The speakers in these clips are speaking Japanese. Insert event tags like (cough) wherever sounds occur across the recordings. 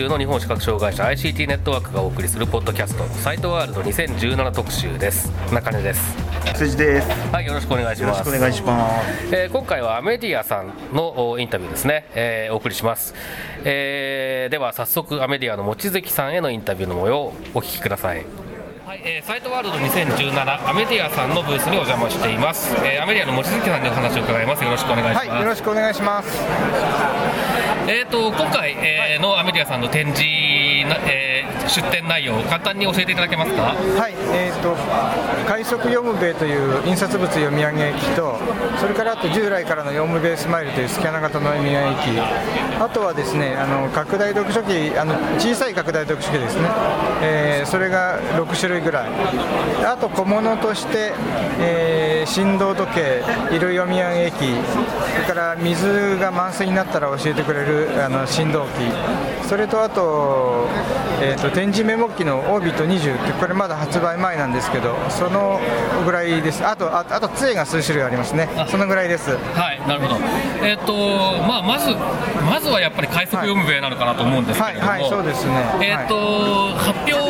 中の日本視覚障害者 ICT ネットワークがお送りするポッドキャストサイトワールド2017特集です。中根です。辻です。よはいよろしくお願いしろます。しくお願いします。えー今回はアメディアさんのおインタビューですね、えーお送りします、えーでは早速アメディアの望月さんへのインタビューの模様をお聞きください。はい、えーサイトワールド2017アメディアさんのブースにお邪魔しています、えーアメディアの望月さんにお話を伺いますよろしくお願いします、はい、よろしくお願いします。えー、と今回、えーのアメディアさんの展示な、えー出展内容を簡単に教えていただけますか？はい、えっ、と快速読むべという印刷物読み上げ機と、それからあと従来からの読むべスマイルというスキャナ型の読み上げ機、あとはですね、あの拡大読書機、あの小さい拡大読書機ですね。えーそれが6種類ぐらい。あと小物として、えー振動時計、色読み上げ機、それから水が満水になったら教えてくれるあの振動機、それとあと、えー、と展示メモ機のオービット20ってこれまだ発売前なんですけどそのぐらいです。あとああと杖が数種類ありますね。そのぐらいです。はいなるほど。えっ、とまあまずまずはやっぱり快速読むべなのかなと思うんですけれども、はいはいそうですね。えっ、と、発表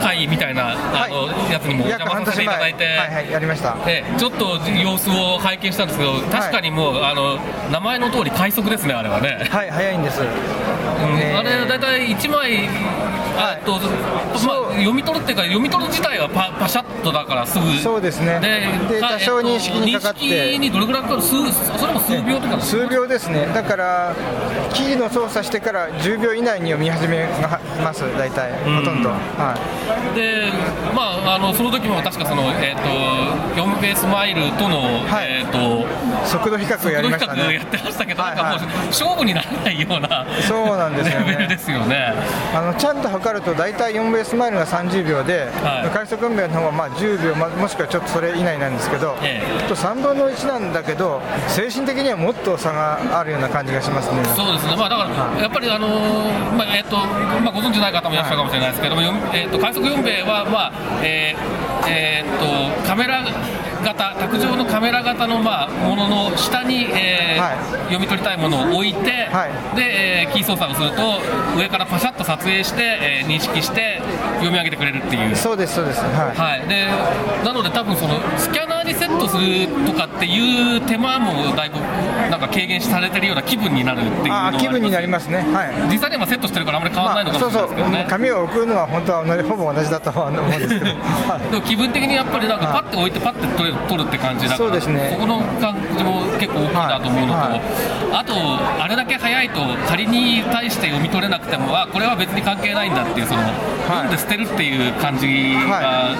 会みたいなあの、やつにもお約邪魔させていただいて、はいはいやりました。えちょっと様子を拝見したんですけど確かにもう、あの名前の通り快速ですねあれはね、はい早いんです、うんえーあれ大体1枚あと、まあ、読み取るっていうか読み取る自体はパパシャッとだからすぐ。そうですね。でか多少認識にかかって。認識にどれぐらいかかる？数それも数秒とか数秒ですね。だからキーの操作してから10秒以内に読み始めます大体。ほとんど、はい。でまああのその時も確かそのえっ、と4ベースマイルとの、はい。えっ、と速度比較をやりました比較やねってましたけど、はいなんかもう勝負にならないようなそうなんですよねですよね。あのちゃんと測ると大体4ベースマイルが30秒で、はい快速運命の方はまあ10秒、まもしくはちょっとそれ以内なんですけど、ええと3分の1なんだけど、精神的にはもっと差があるような感じがしますね。そうですね、まあ、だから、やっぱり、あのーまあえっとまあ、ご存知ない方もいらっしゃるかもしれないですけども、よえっと快速4米は、まあえーえーっとカメラ型、卓上のカメラ型の、まあ、ものの下に、えーはい。読み取りたいものを置いて、はい。でえーキー操作をすると、上からパシャッと撮影して、えー認識して、読み上げてくれるっていう。そうです、そうです、はい。はい、でなので、多分そのスキャナーにセットするとかっていう手間もだいぶなんか軽減されてるような気分になるっていうのはあ気分になりますね、はい。実際にはセットしてるからあまり変わらないのかもしれそうそうないですけどね、、紙を置くのは本当はほぼ同じだとは思うんですけど、(laughs) はい。でも気分的にやっぱりなんかパッて置いてパッて取れ取るって感じだからそうですね。この感じも結構大きいなと思うのと、はいはい。あとあれだけ早いと仮に対して読み取れなくてもあこれは別に関係ないんだっていうその、読んで捨てるっていう感じが、は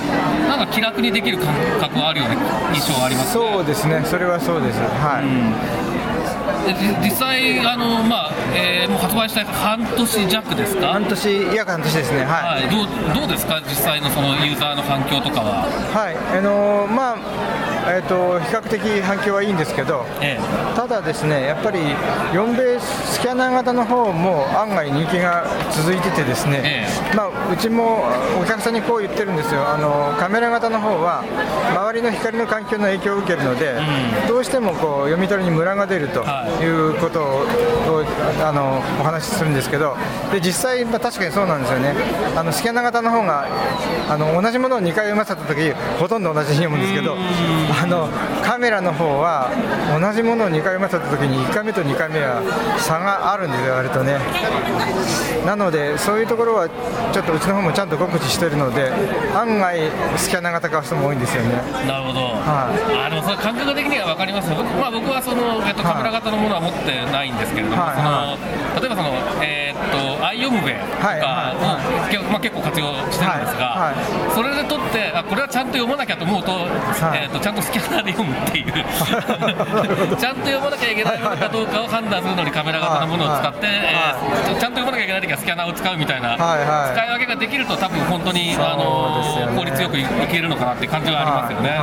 なんか気楽にできる感覚はあるような印象はありますね。そうですね、それはそうです、はい。でじ実際あの、まあえーもう発売した半年弱ですか？半年、約半年ですね、はい。はい、どうどうですか、実際のそのユーザーの反響とかは？はい、あのーまあ、えっ、と、比較的反響はいいんですけど、えただですね、やっぱり4ベーススキャナー型の方も案外人気が続いててですね、えまあ、うちもお客さんにこう言ってるんですよ、あのカメラ型の方は周りの光の環境の影響を受けるので、どうしてもこう読み取りにムラが出るとはい。いうことを、あのお話しするんですけど、で実際、まあ、確かにそうなんですよね、あのスキャナー型の方があの同じものを2回読ませたとき、ほとんど同じに読むんですけど、あのカメラの方は同じものを2回読ませたときに、1回目と2回目は差があるんですよ、割とね。なので、そういうところはちょっとうちの方もちゃんと告知してるので、案外、スキャナー型買う人も多いんですよね。なるほど、はあでもそれ感覚的には分かります。よ、僕,、まあ、僕はその、えっと、カメラ型のものは持ってないんですけれども、はい。その例えばその、えーと、アイオムベとかを、けまあ、結構活用してるんですが、それでとってあこれはちゃんと読まなきゃと思うと,、えー、とちゃんとスキャナーで読むっていう。(laughs) ちゃんと読まなきゃいけないものかどうかを判断するのにカメラ型のものを使って、えーちゃんと読まなきゃいけない時はスキャナーを使うみたいな、使い分けができると多分本当に、あの効率よくいけるのかなって感じはありますよね。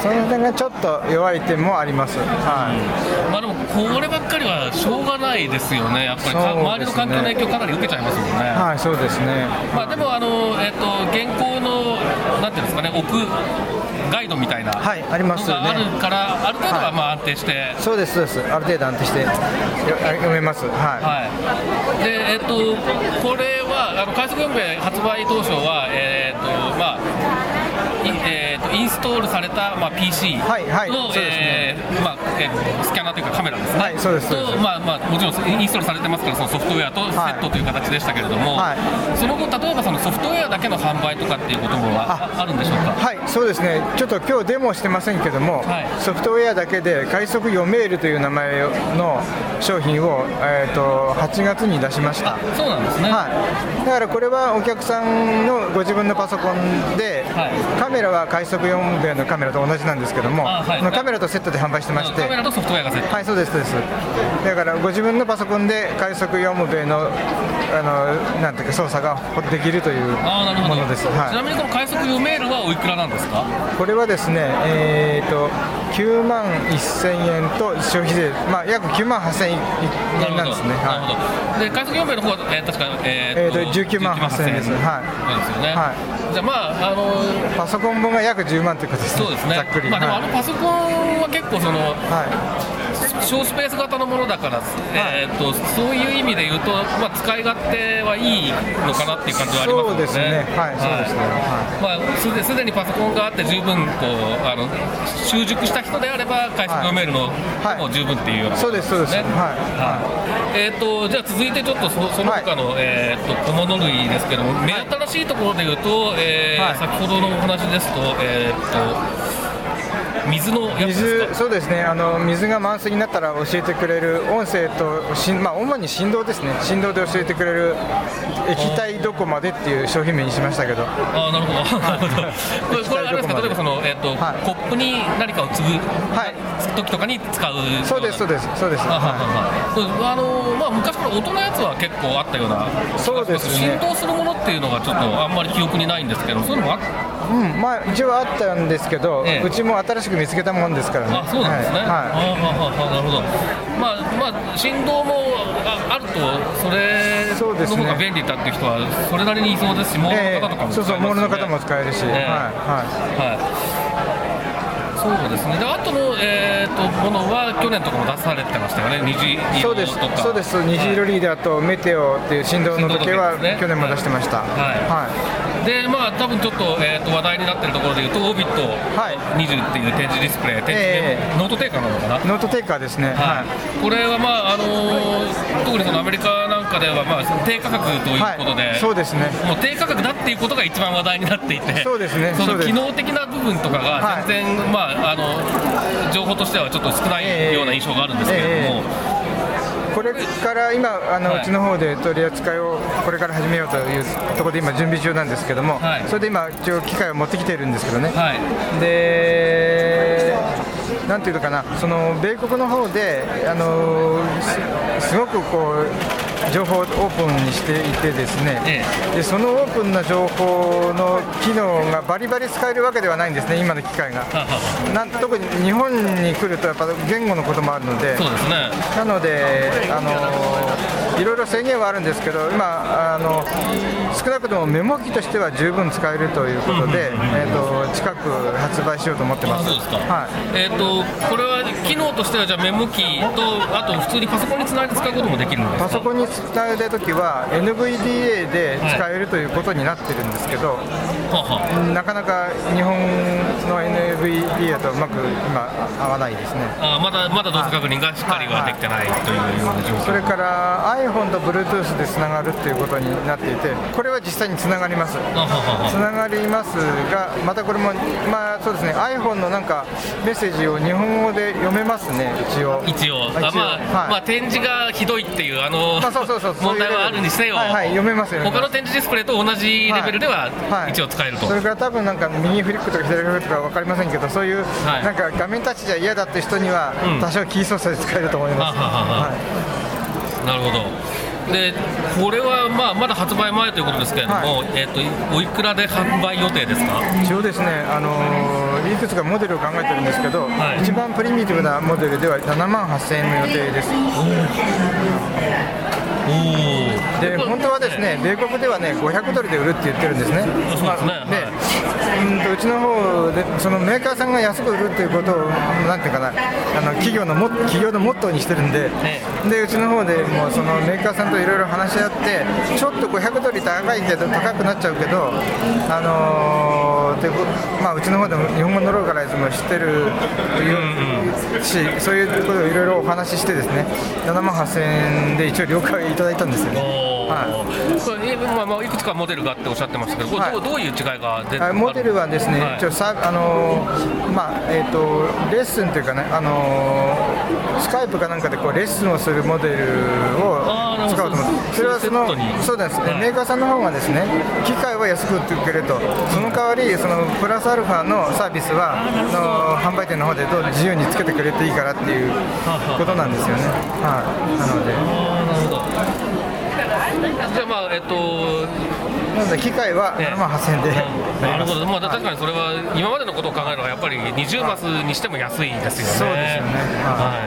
その点がちょっと弱い点もあります。はまあでもこればっかりはしょうがないですよね、やっぱり周りの環境の影響かなり受けちゃいますもんね。い、はい、そうですね。まあでもあのえっ、と現行のなんていうんですかね、置くガイドみたいなのはいありますよねがあるから、ある程度はまあ安定して。そうです、そうです。ある程度安定してよ読めます。はい。はい、でえっ、とこれはあの快速4名発売当初はえっ、とまあいえー、とインストールされた、まあ、PC の、はいはい。まあえースキャナーというかカメラですね、はいそうですとまあまあ、もちろんインストールされてますからそのソフトウェアとセットという形でしたけれども、はい。その後例えばそのソフトウェアだけの販売とかっていうこともああるんでしょうか？はい、そうですね。ちょっと今日デモしてませんけども、はい。ソフトウェアだけで快速読メールという名前の商品をえっ、と8月に出しました。そうなんですね、はい、だからこれはお客さんのご自分のパソコンで、はい。カメラは快速4米のカメラと同じなんですけども、あはいカメラとセットで販売してまして、カメラとソフトウェアがセットはい、そうです、そうです。だからご自分のパソコンで快速4米のあのなんていうか操作ができるというものです。ちなはい。みにこの快速読メールはおいくらなんですか？これはですね、えーと9万1000円と消費税、まあ約9万8000円なんですね。なるほはど。で、快速4名の方は、えー、確か、ええーと19万8000円ですはいそうですよね。はじゃあ、まあ、あのい。パソコン分が約10万ということですね。そうですね。ざっくり。まあ、でも、はいあのパソコンは結構、その、はい。小スペース型のものだから、えー、とそういう意味で言うと、まあ、使い勝手はいいのかなっていう感じはありますよね。そうですね。はい。そうですね。まあ、すでにパソコンがあって十分こうあの習熟した人であれば快速読めるのはい。も十分っていうようなそうですそうです。ねはい。はい。えー、とじゃあ続いてちょっとそその他の、えー、と小物類ですけども目新しいところで言うと、えーはい。先ほどのお話ですと,、えー、と水の水か？そうですね。あの水が満水になったら教えてくれる音声としん、まあ、主に振動ですね。振動で教えてくれる液体どこまでっていう商品名にしましたけど。あーなるほど、なるほどこれこれあれですか、例えばその、えーとはい。コップに何かを継ぐはい。時とかに使うそうですそうですそうです。あのまあ、昔から音のやつは結構あったようなそうですね。振動するものっていうのがちょっとあんまり記憶にないんですけどそういうのもあっいうん。まあ一応あったんですけど、ええ。うちも新しく見つけたもんですからね。あそうなんですね、はい。あはいはははなるほど。まあまあ振動もああるとそれそうですね。の方が便利だっていう人はそれなりにいそうですしモールの方とかも使そうそういますよね。モールの方も使えるし、ええ。はいはい。はい、そうですね、であとの、えー、とものは去年とかも出されてましたよね、虹そうです。色とか、そうです。虹色リーダーとメテオっていう振動の時計は去年も出してました。はいでまあ多分ちょっと,、えー、と話題になってるところでいうと、オービットはい。20っていう点字ディスプレイ、ええ。ノートテイカーなのかな？ノートテイカーですね。は、はい。これは、まああのー特にそのアメリカなんかでは、まあ、低価格ということで、はい。そうですね。もう低価格だっていうことが一番話題になっていて、そうですね。その機能的な部分とかが全然、まあ、あの情報としてはちょっと少ないええような印象があるんですけれども、これから今あの、はい。うちの方で取り扱いをこれから始めようというところで今準備中なんですけども、はい。それで今一応機械を持ってきてるんですけどね、はい。でなんていうのかなその米国の方であのすすごくこう情報をオープンにしていてですね、えでそのオープンな情報の機能がバリバリ使えるわけではないんですね今の機械が。なん特に日本に来るとやっぱ言語のこともあるので。そうですね。なので、あのいろいろ制限はあるんですけど、今、あの少なくともメモ機としては十分使えるということで、えー、と近く発売しようと思ってます。はい。えっ、とこれは機能としてはじゃあメモ機とあと普通にパソコンにつないで使うこともできるんでパソコンにつないだときは NVDA で使えるということになってるんですけど、ははなかなか日本の NVDA とうまく今合わないですね。あまだまだ動作確認がしっかりはできてないというような状況。それから iPhone と Bluetooth でつながるっていうことになっていてこれは実際につながります。つながりますがまたこれもまあそうですね。iPhone のなんかメッセージを日本語で読めますね一応。一応。あ一応。まあ、はい。まあ展示がひどいっていうあの、まあそうそうそう。問題はあるにせよ、はいはい。読めますよね他の展示ディスプレイと同じレベルでははい。一応使えると、それから多分なんか右フリックとか左フリックとか分かりませんけどそういうはい。なんか画面タッチじゃ嫌だって人にはうん。多少キー操作で使えると思います、はははは。はい。なるほど。でこれはまあまだ発売前ということですけれども、えっとおいくらで販売予定ですか？一応ですね、あのーいくつかモデルを考えてるんですけど、はい。一番プリミティブなモデルでは7万8000円の予定です。で本当はですね、米国ではね500ドルで売るって言ってるんですね。ね。まあでうんとうちの方でそのメーカーさんが安く売るっていうことをなんていうかな、あの企業のも企業のモットーにしてるんで、えでうちの方でもうそのメーカーさんといろいろ話し合って、ちょっと500ドル高いけど高くなっちゃうけど、あのーでまあうちの方でも日本語のローカライズも知ってるし、そういうことをいろいろお話ししてですね、7万8000円で一応了解いただいたんですよね。はこれえまあまあいくつかモデルがあっておっしゃってましたけど、これはい。どうどういう違いが出てあモデルはですね、はい。さあのーまあえっ、とレッスンというかね、あのースカイプかなんかでこうレッスンをするモデルを使おうと思って、それはそのそうです、はい。メーカーさんの方がですね、機械は安く売ってくれと、その代わりそのプラスアルファのサービスはあの販売店の方でどう自由につけてくれていいからっていうことなんですよね。はい、なので。えっとなので機械はね7万8000円で、なるほど、まあ、確かにそれは今までのことを考えればやっぱり20マスにしても安いですよね。そうですよね。は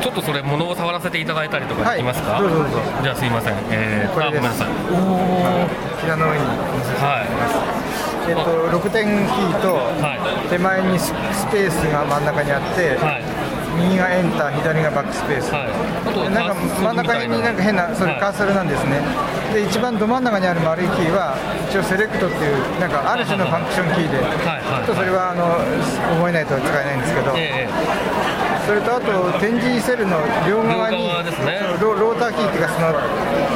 い。ちょっとそれ物を触らせていただいたりとかできますか？はいどうぞどうぞ。じゃあすいません。えー、これです。あごめんなさい。平の上にはえっと、6点キーとはい。手前にススペースが真ん中にあって、いはい右がエンター左がバックスペース、はい。あとでなんか真ん中になんか変なそれカーソルなんですね、で一番ど真ん中にある丸いキーは一応セレクトっていうなんかある種のファンクションキーで、はいはいちょっとそれはあの覚えないと使えないんですけど、ええそれとあと点字セルの両側にロローターキーっていうかその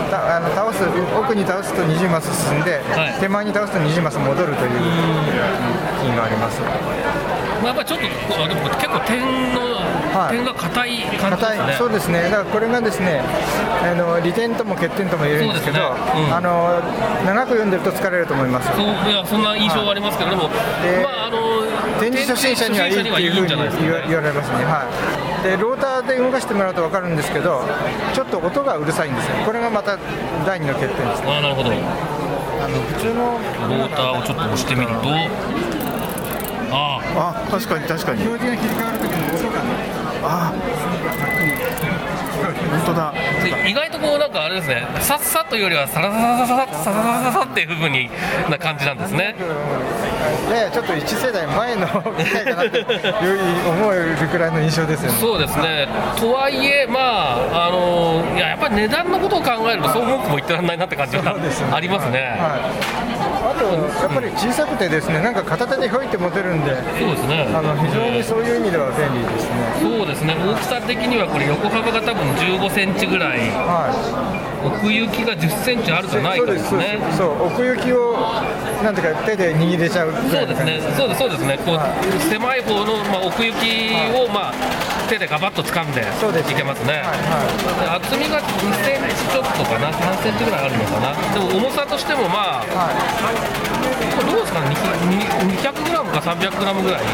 たあの倒す奥に倒すと20マス進んで、はい。手前に倒すと20マス戻るというキーがあります。まあやっぱりちょっと結構点の、はい点が硬い感じですね。そうですね、だからこれがですねあの利点とも欠点とも言えるんですけど、ね。うん。あの長く読んでると疲れると思います。そういやそんな印象はありますけれども、でまああの展示初心者にはいいっていうふうに言わ言われますね、はい、でローターで動かしてもらうと分かるんですけど、ちょっと音がうるさいんですよ、これがまた第二の欠点ですね。あなるほど。ロあの普通のーターをちょっと押してみると、あああ確かに確かに。表示が切り替わるときの音がね、あ本当だで意外とこうなんかあれですね、さっさというよりはさらさらさらさらさらさらっていう部分にな感じなんですね。ややちょっと1世代前の機械かなっていう思えるくらいの印象ですよね。そうですね。とはいえまああのいややっぱり値段のことを考えるとそう文句も言ってらんないなって感じはありますね。はい、あと、やっぱり小さくてですね、なんか片手でひょいって持てるんで、そうですね。あの非常にそういう意味では便利ですね。そうですね。大きさ的にはこれ横幅が多分15センチぐらい、はい、奥行きが10センチあるじゃないかそうです、ねそう、奥行きを、なんていうか、手で握れちゃうくそうですね、そうです、そうですね、こう狭い方の、まあ、奥行きを、まあ、手でガバッと掴んでそうです。いけますね、はいはで厚みが2センチちょっとかな、3センチぐらいあるのかな、でも重さとしても、まあ、はい、これどうですかね、200グラムか300グラムぐらい？か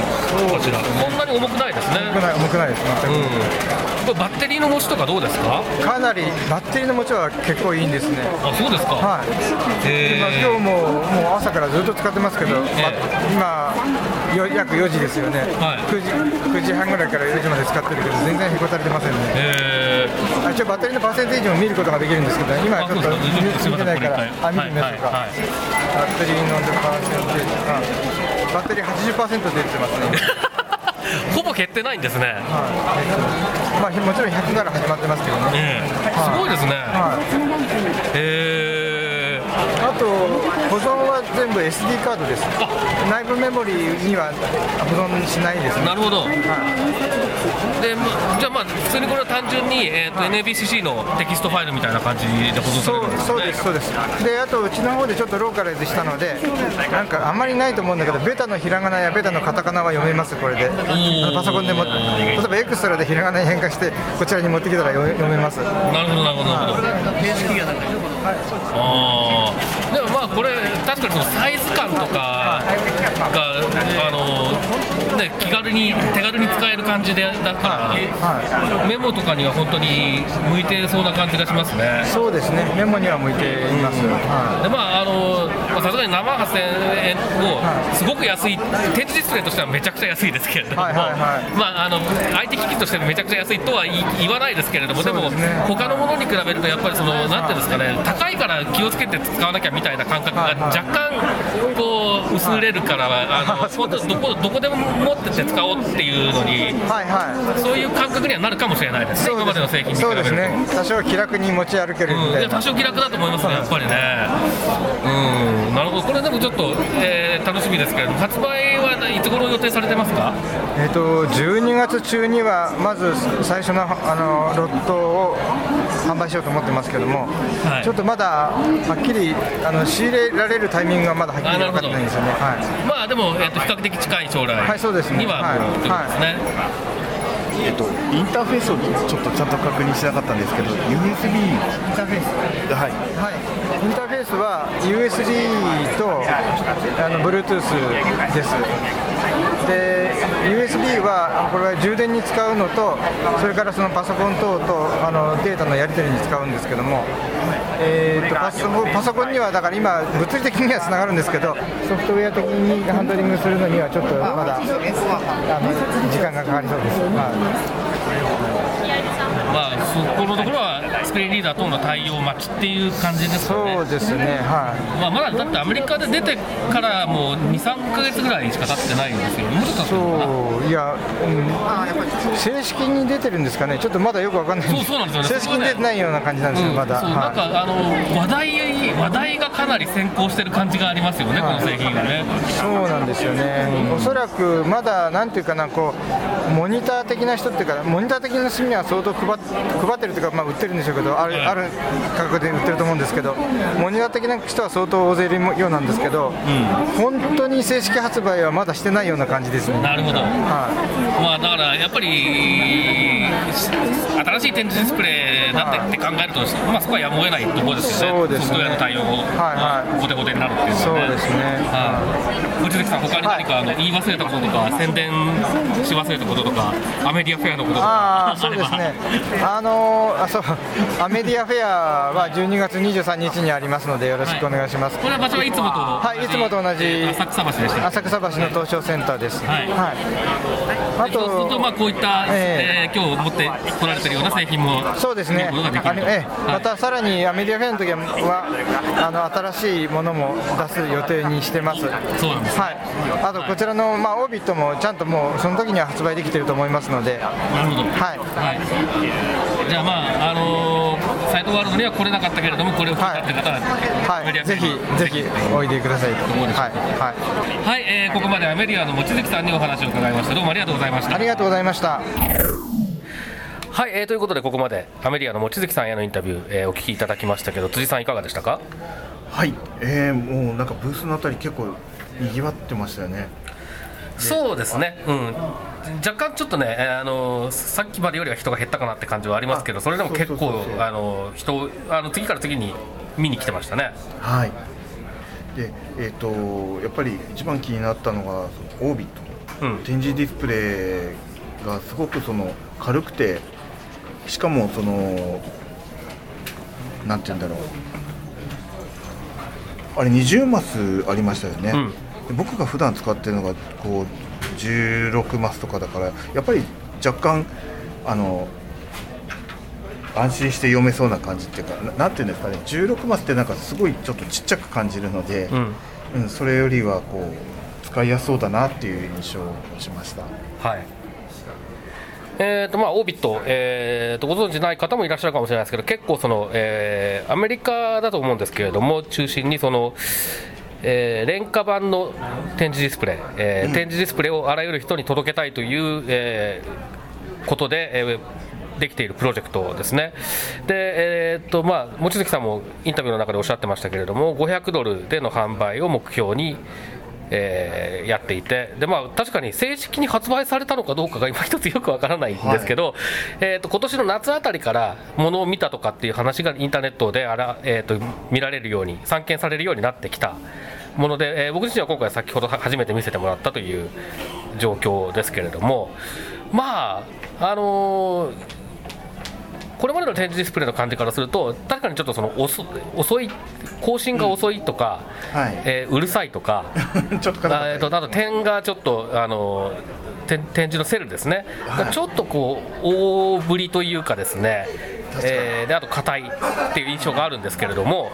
しら、そんなに重くないですね。重くない、重くないです、全うん。く。これバッテリーの持ちとかどうですか？かなりバッテリーの持ちは結構いいんですね。あそうですか、はい、今へー。今日ももう朝からずっと使ってますけど、ま今よ約4時ですよね、はい。9時9時半ぐらいから4時まで使ってるけど全然へこたれてませんね。えー。あ一応バッテリーのパーセンテージも見ることができるんですけど、今はちょっと見てないからあ見てみましょうか、はいはいはい。バッテリーのパーセンテージが、バッテリー80%出てますね、(laughs) ほぼ減ってないんですね、はい。まあ、もちろん100から始まってますけどね、ええ。すごいですね。はい、へえあと保存は全部 SD カードです。内部メモリには保存しないですね。なるほど。はい。でまじゃあまあ普通にこれは単純に、えーと NABCC のテキストファイルみたいな感じで保存さそうれるんですね。そうですそうです。であとうちの方でちょっとローカライズしたのでなんかあんまりないと思うんだけどベタのひらがなやベタのカタカナは読めますこれで。パソコンでも例えばエクストラでひらがなに変化してこちらに持ってきたら読めます。なるほどなるほどなるほど。あーでもまあこれ確かにそのサイズ感とかが気軽に手軽に使える感じでだから、はメモとかには本当に向いてそうな感じがしますね。いそうですね。メモには向いています、はでまああのまあさすがに生8000円をすごく安い展示ディスプレイとしてはめちゃくちゃ安いですけれども、はいはいはい。まああの IT 機器としてめちゃくちゃ安いとは言わないですけれども。でもね。他のものに比べるとやっぱりそのなんていうんですかね高いから気をつけて使わなきゃみたいな感覚がはいはい。若干こう薄れるからあの (laughs) そうですね。どこどこでも持ってて使おうっていうのにい、はいはい。そういう感覚にはなるかもしれないですね。今までの製品に比べると。そうですね。多少気楽に持ち歩けるみたいな、や多少気楽だと思いますね、やっぱりね。うん、なるほど、これでもちょっと、えー楽しみですけれども、発売はいつ頃予定されてますか？えっと12月中にはまず最初のあのロットを販売しようと思ってますけども、はい。ちょっとまだはっきりあの仕入れられるタイミングがまだはっきり分かってないんですよね。はい。まあでも、えーと比較的近い将来はいそうですね。には、はいえっと、インターフェースをちょっとちゃんと確認しなかったんですけど USB インターフェース。はい。はい、インターフェースは USB とあの Bluetooth です。で、USB はこれは充電に使うのと、それからそのパソコン等とあのデータのやり取りに使うんですけども、えーとパソコンパソコンにはだから今、物理的にはつながるんですけど、ソフトウェア的にハンドリングするのにはちょっとまだあの時間がかかりそうです。まあ、そこのところは、スクリーンリーダー等の対応待ちっていう感じですかね。そうですね、はい。まあ、まだだってアメリカで出てからもう2、3か月ぐらいしか経ってないんですよ、もうちょっとそういや、うん、正式に出てるんですかね、ちょっとまだよくわかんないそうそうなんですよね。正式に出てないような感じなんですよ、うん。まだ。そうなんはかあの話題話題がかなり先行してる感じがありますよね、この製品がね。いそうなんですよね、おそらくまだなんていうかな、こうモニター的な人っていうか、モニター的な人には相当配っ配ってるというか、まあ、売ってるんでしょうけど、あるある価格で売ってると思うんですけど、モニター的な人は相当大勢いるようなんですけど、本当に正式発売はまだしてないような感じですね。なるほど、はまあ、だからやっぱり新しい展示ディスプレイだってって考えると、まあ、そこはやむを得ないところですよね、ね。ソフトウェアの対応はいはい。が後手後手になるっていうのはね。そうですね。はい、望月さん、他に何かあの言い忘れたこととか、宣伝し忘れたこととか、アメディアフェアのこととかああそうですね、あのーあそう。アメディアフェアは12月23日にありますので、よろしくお願いします。これは場所はいつもとはい、いつもと同じ浅草橋でした浅草橋の東証センターです。はい。あそうすると、とまあ、こういった、え。えー今日持ってこられてるような製品も。そうですね見ることができると。あれええ。はいまたさらにアメディアフェアの時はあの新しいものも出す予定にしてます。そうなんです。はい、あとこちらの、まあ、オービットもちゃんともうその時には発売できてると思いますので、なるほど。はい、はい、じゃあ、まああのーサイトワールドには来れなかったけれども、これを聞いたって方は、はい、ぜひぜひおいでください。はい、はい。はい、えーここまでアメリアの望月さんにお話を伺いました。どうもありがとうございました。ありがとうございました。はい、えーということでここまでアメリアの望月さんへのインタビュー、えーお聞きいただきましたけど辻さんいかがでしたか？はい、えー、もうなんかブースのあたり結構にぎわってましたよね。そうですね、うん、若干ちょっとね、えーあのさっきまでよりは人が減ったかなって感じはありますけどそれでも結構あの人あの次から次に見に来てましたね。はい。でえっ、とやっぱり一番気になったのがオービット、うん。展示ディスプレイがすごくその軽くてしかもそのなんて言うんだろう。あれ20マスありましたよね、うん。で僕が普段使ってるのがこう16マスとかだからやっぱり若干あの安心して読めそうな感じっていうかななんていうんですかね。16マスってなんかすごいちょっとちっちゃく感じるので、うん。うんそれよりはこう使いやすそうだなっていう印象をしました。はいえーとまあ、オービット、えーと、ご存知ない方もいらっしゃるかもしれないですけど、結構その、えー、アメリカだと思うんですけれども、中心にその、えー、廉価版の展示ディスプレイ、えー、展示ディスプレイをあらゆる人に届けたいという、えー、ことで、えーできているプロジェクトですね。で、えー、っとまあ、望月さんもインタビューの中でおっしゃってましたけれども、500ドルでの販売を目標に、えー、やっていてで、まあ、確かに正式に発売されたのかどうかが今一つよくわからないんですけど、はい、えーと、今年の夏あたりからものを見たとかっていう話がインターネットであら、えーと、見られるように散見されるようになってきたもので、えー、僕自身は今回先ほど初めて見せてもらったという状況ですけれどもまああのーこれまでの展示ディスプレイの感じからすると確かにちょっとその遅遅い更新が遅いとか、うんはい、えー、うるさいとか (laughs) ちょっとあ、えーと、あと点がちょっとあの展示のセルですね、はい、ちょっとこう大ぶりというかですねえー、であと硬いっていう印象があるんですけれども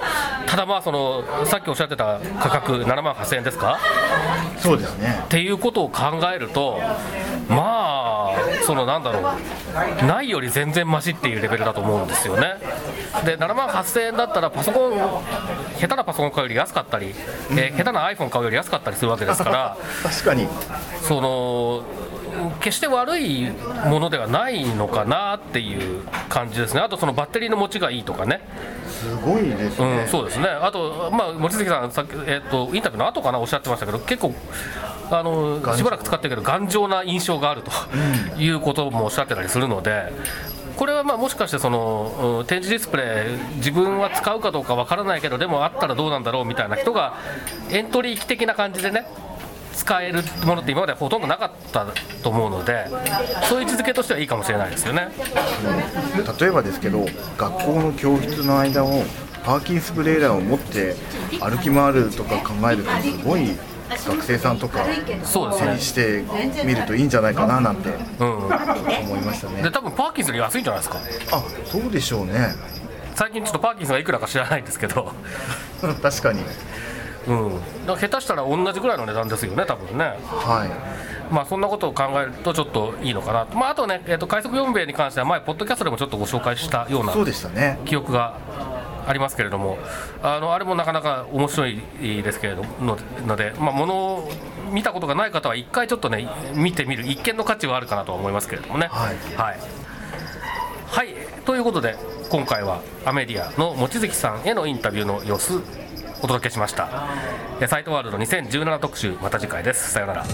ただまあそのさっきおっしゃってた価格7万8000円ですか？そうですね。っていうことを考えるとまあそのなんだろうないより全然マシっていうレベルだと思うんですよね。で7万8000円だったらパソコン下手なパソコン買うより安かったり、えー、下手な iPhone 買うより安かったりするわけですから (laughs) 確かに。その決して悪いものではないのかなっていう感じですね、あとそのバッテリーの持ちがいいとかね。すごいですね、うん、そうですねあと、まあ、望月さんさっき、えーと、インタビューの後かなおっしゃってましたけど結構あのしばらく使ってるけど頑丈な印象があるということもおっしゃってたりするので。これはまあもしかしてその展示ディスプレイ自分は使うかどうかわからないけどでもあったらどうなんだろうみたいな人がエントリー機的な感じでね使えるものって今までほとんどなかったと思うのでそういう位置づけとしてはいいかもしれないですよね、例えばですけど学校の教室の間をパーキンスプレーヤーを持って歩き回るとか考えるとすごい学生さんとかそうですね。してみるといいんじゃないかななんて思いましたね、で多分パーキンスより安いんじゃないですか。あそうでしょうね。最近ちょっとパーキンスがいくらか知らないんですけど。(laughs) 確かにうん、だ下手したら同じぐらいの値段ですよね、多分ね。はい。まあ、そんなことを考えるとちょっといいのかな、まあ、あとね、えー、と快速4米に関しては前、ポッドキャストでもちょっとご紹介したような記憶がありますけれども、あのあれもなかなか面白いですけれどもので、まあ、ものを見たことがない方は、一回ちょっとね、見てみる、一見の価値はあるかなと思いますけれどもね。はい、はい。はい、ということで、今回はアメディアの望月さんへのインタビューの様子お届けしました。サイトワールド2017特集また次回です。さようなら